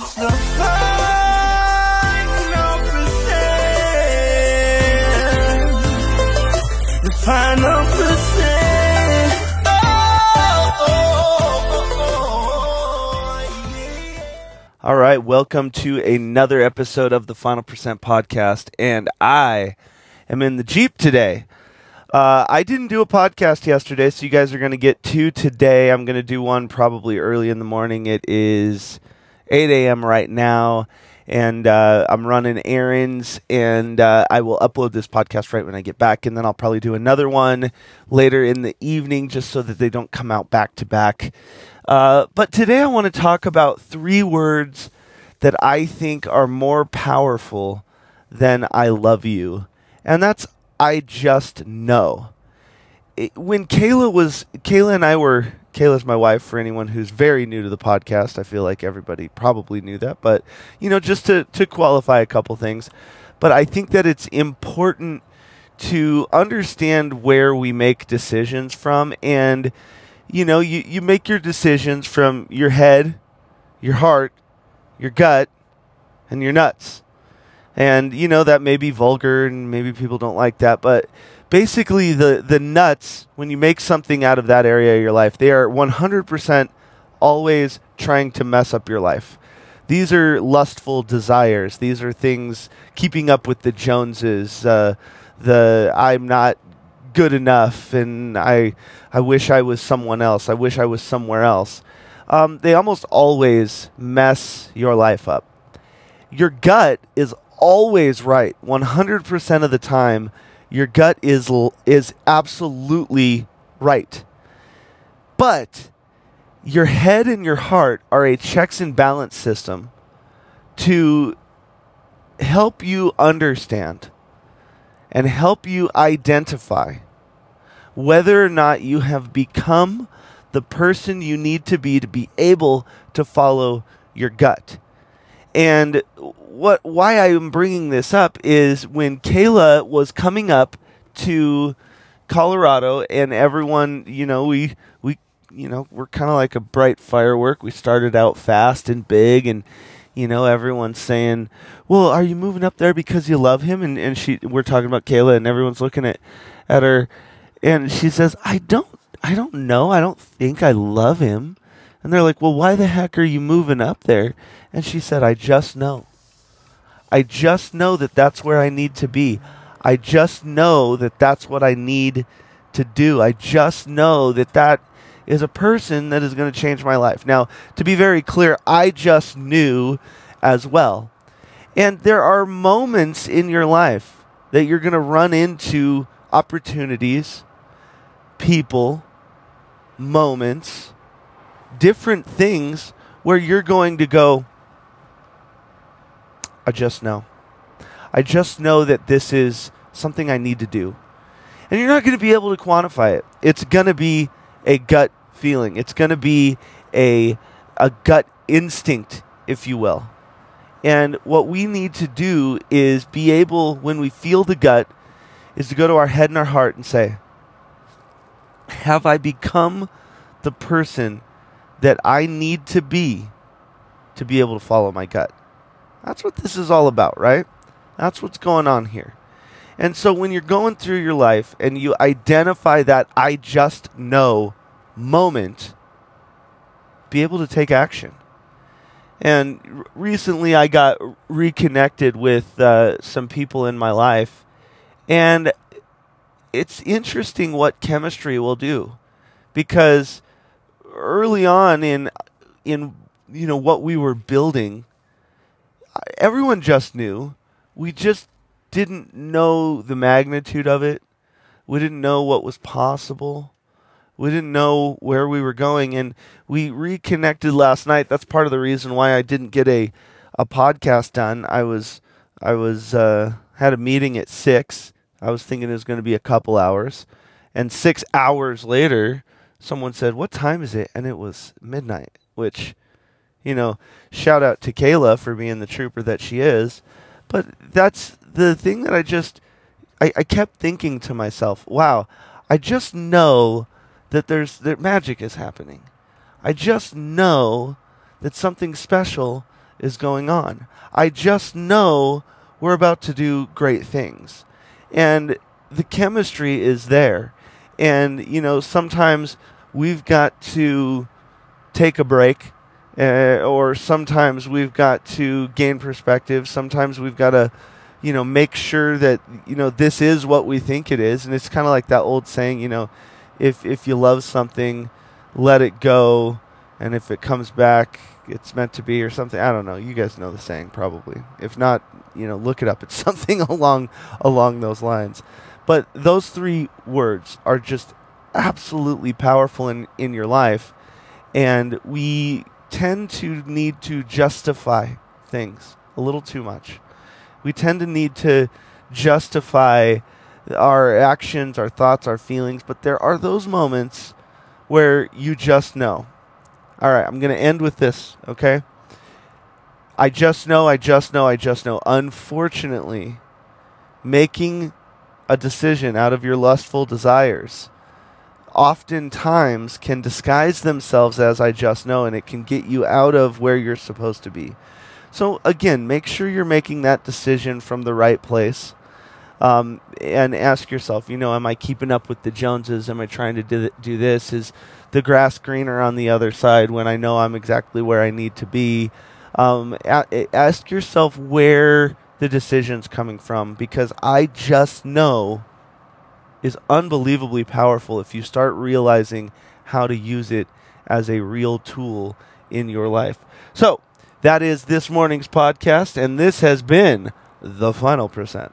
The final percent. The final percent. Oh, oh, oh, oh. All right, welcome to another episode of the Final Percent podcast, and I am in the Jeep today. Uh, I didn't do a podcast yesterday, so you guys are going to get two today. I'm going to do one probably early in the morning. It is 8 a.m. right now, and uh, I'm running errands, and uh, I will upload this podcast right when I get back, and then I'll probably do another one later in the evening just so that they don't come out back to back. Uh, but today I want to talk about three words that I think are more powerful than I love you. And that's I just know. It, when Kayla was, Kayla and I were, Kayla's my wife for anyone who's very new to the podcast. I feel like everybody probably knew that, but, you know, just to, to qualify a couple things. But I think that it's important to understand where we make decisions from and, you know, you, you make your decisions from your head, your heart, your gut, and your nuts. And you know that may be vulgar and maybe people don't like that, but basically the the nuts when you make something out of that area of your life, they are 100% always trying to mess up your life. These are lustful desires. These are things keeping up with the Joneses, uh, the I'm not good enough and I I wish I was someone else. I wish I was somewhere else. Um, they almost always mess your life up. Your gut is always right. 100% of the time your gut is is absolutely right. But your head and your heart are a checks and balance system to help you understand and help you identify whether or not you have become the person you need to be to be able to follow your gut and what why I am bringing this up is when Kayla was coming up to Colorado and everyone, you know, we we you know, we're kind of like a bright firework. We started out fast and big and you know, everyone's saying, "Well, are you moving up there because you love him?" And and she we're talking about Kayla and everyone's looking at at her and she says, "I don't I don't know. I don't think I love him." And they're like, "Well, why the heck are you moving up there?" And she said, "I just know. I just know that that's where I need to be. I just know that that's what I need to do. I just know that that is a person that is going to change my life." Now, to be very clear, I just knew as well. And there are moments in your life that you're going to run into opportunities, people, moments, different things where you're going to go, I just know. I just know that this is something I need to do. And you're not going to be able to quantify it. It's going to be a gut feeling. It's going to be a a gut instinct, if you will. And what we need to do is be able when we feel the gut is to go to our head and our heart and say, have I become the person that I need to be to be able to follow my gut? That's what this is all about, right? That's what's going on here. And so when you're going through your life and you identify that I just know moment, be able to take action. And recently I got reconnected with uh, some people in my life, and it's interesting what chemistry will do because early on in in you know what we were building everyone just knew. We just didn't know the magnitude of it. We didn't know what was possible. We didn't know where we were going, and we reconnected last night. That's part of the reason why I didn't get a a podcast done. I was I was uh, had a meeting at six. I was thinking it was going to be a couple hours, and six hours later, someone said, "What time is it?" And it was midnight, which you know, shout out to Kayla for being the trooper that she is. But that's the thing that I just, I, I kept thinking to myself, wow, I just know that there's, that magic is happening. I just know that something special is going on. I just know we're about to do great things. And the chemistry is there. And, you know, sometimes we've got to take a break, uh, or sometimes we've got to gain perspective. Sometimes we've got to, you know, make sure that, you know, this is what we think it is. And it's kind of like that old saying, you know, if, if you love something, let it go. And if it comes back, it's meant to be or something. I don't know. You guys know the saying probably. If not, you know, look it up. It's something along along those lines. But those three words are just absolutely powerful in, in your life. And we tend to need to justify things a little too much. We tend to need to justify our actions, our thoughts, our feelings, but there are those moments where you just know. All right, I'm going to end with this, okay? I just know, I just know, I just know. Unfortunately, making a decision out of your lustful desires oftentimes can disguise themselves as I just know, and it can get you out of where you're supposed to be. So, again, make sure you're making that decision from the right place. Um, and ask yourself, you know, am I keeping up with the Joneses? Am I trying to do, do this? Is the grass greener on the other side when I know I'm exactly where I need to be? Um, a- ask yourself where the decision's coming from because I just know is unbelievably powerful if you start realizing how to use it as a real tool in your life. So, that is this morning's podcast, and this has been The Final Percent.